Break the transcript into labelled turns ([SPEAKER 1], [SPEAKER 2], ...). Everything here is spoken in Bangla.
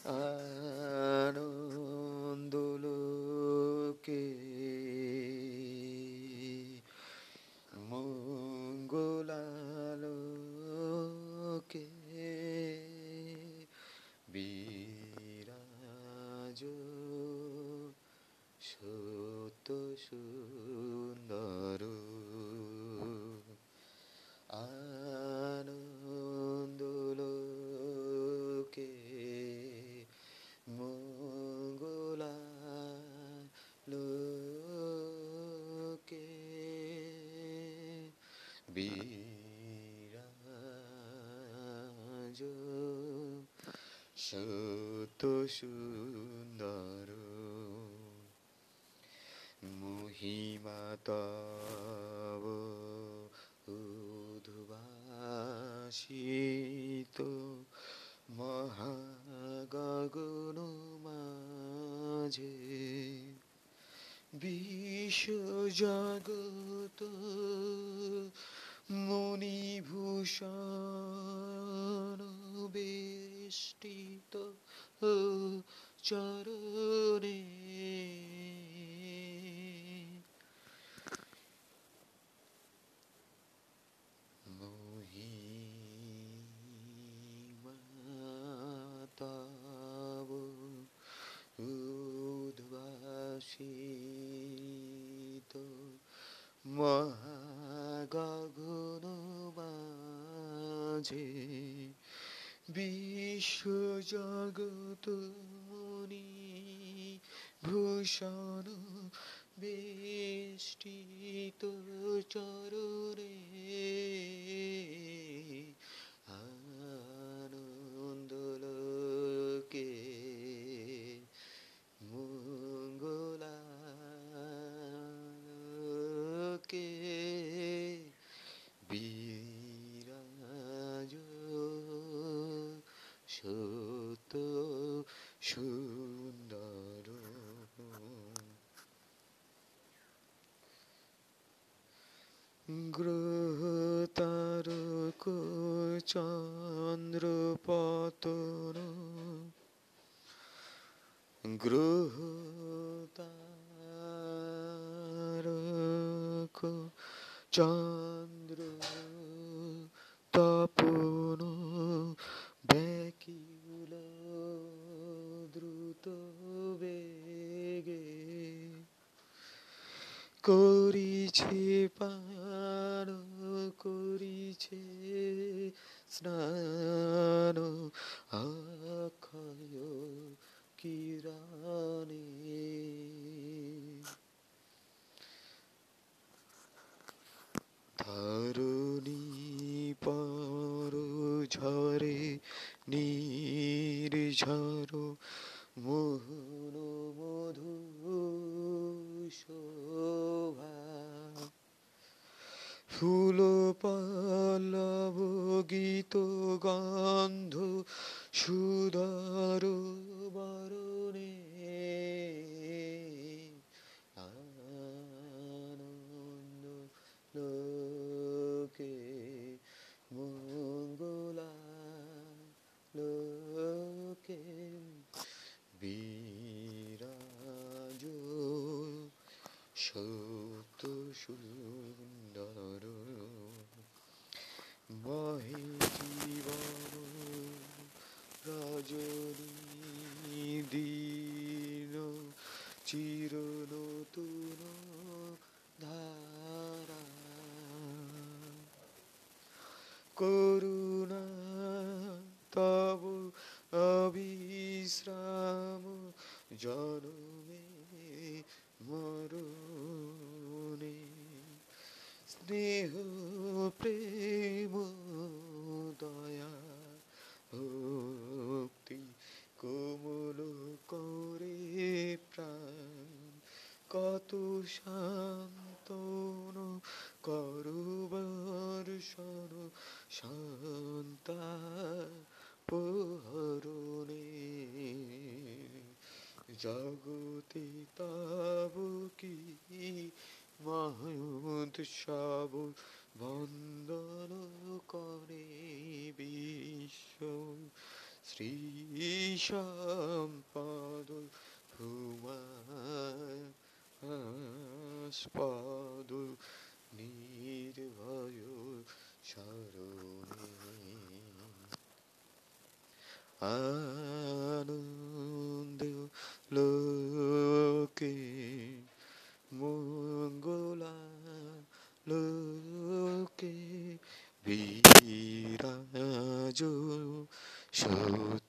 [SPEAKER 1] আনন্দলোকে মঙ্গলালোকে বিরাজ সত্য সুন্দর আনন্দলোকে মঙ্গলা লোকে বিরাজ সত্য সুন্দর মহিমা তব উদ্ভাসিত মহাগগন মাঝে বিশ্বজগত মণিভূষণ বেষ্টিত চরণে। উদ্ভাসিত মহাগগন মাঝে বিশ্বজগত মনি ভূষণ বেষ্টিত চরণে সত্য সুন্দর। গ্রহ তারক চন্দ্র পতন। গ্রহ তারক চন্দ্র করিছে পান করিছে স্নান অক্ষয় কিরানে ধরণী পর ঝরে নির্ঝর গন্ধ সুধর বরণে। লোকে মঙ্গলা লোকে বিরাজ সত্য সুন্দর। মহে জীবন রজনী দিন চির নতুন ধারা। করুণা তব অবিশ্রাম জনমে মরণে স্নেহ কোমল করে প্রাণ, কত শান্তন করবার সর শান্তা পোহরণে জগতে তব কি? মহোৎসব বন্দন করে বিশ্ব শ্রী সম্পদ পদ নির্ভয় আনন্দ লোকে মঙ্গলা লোকে বিরাজ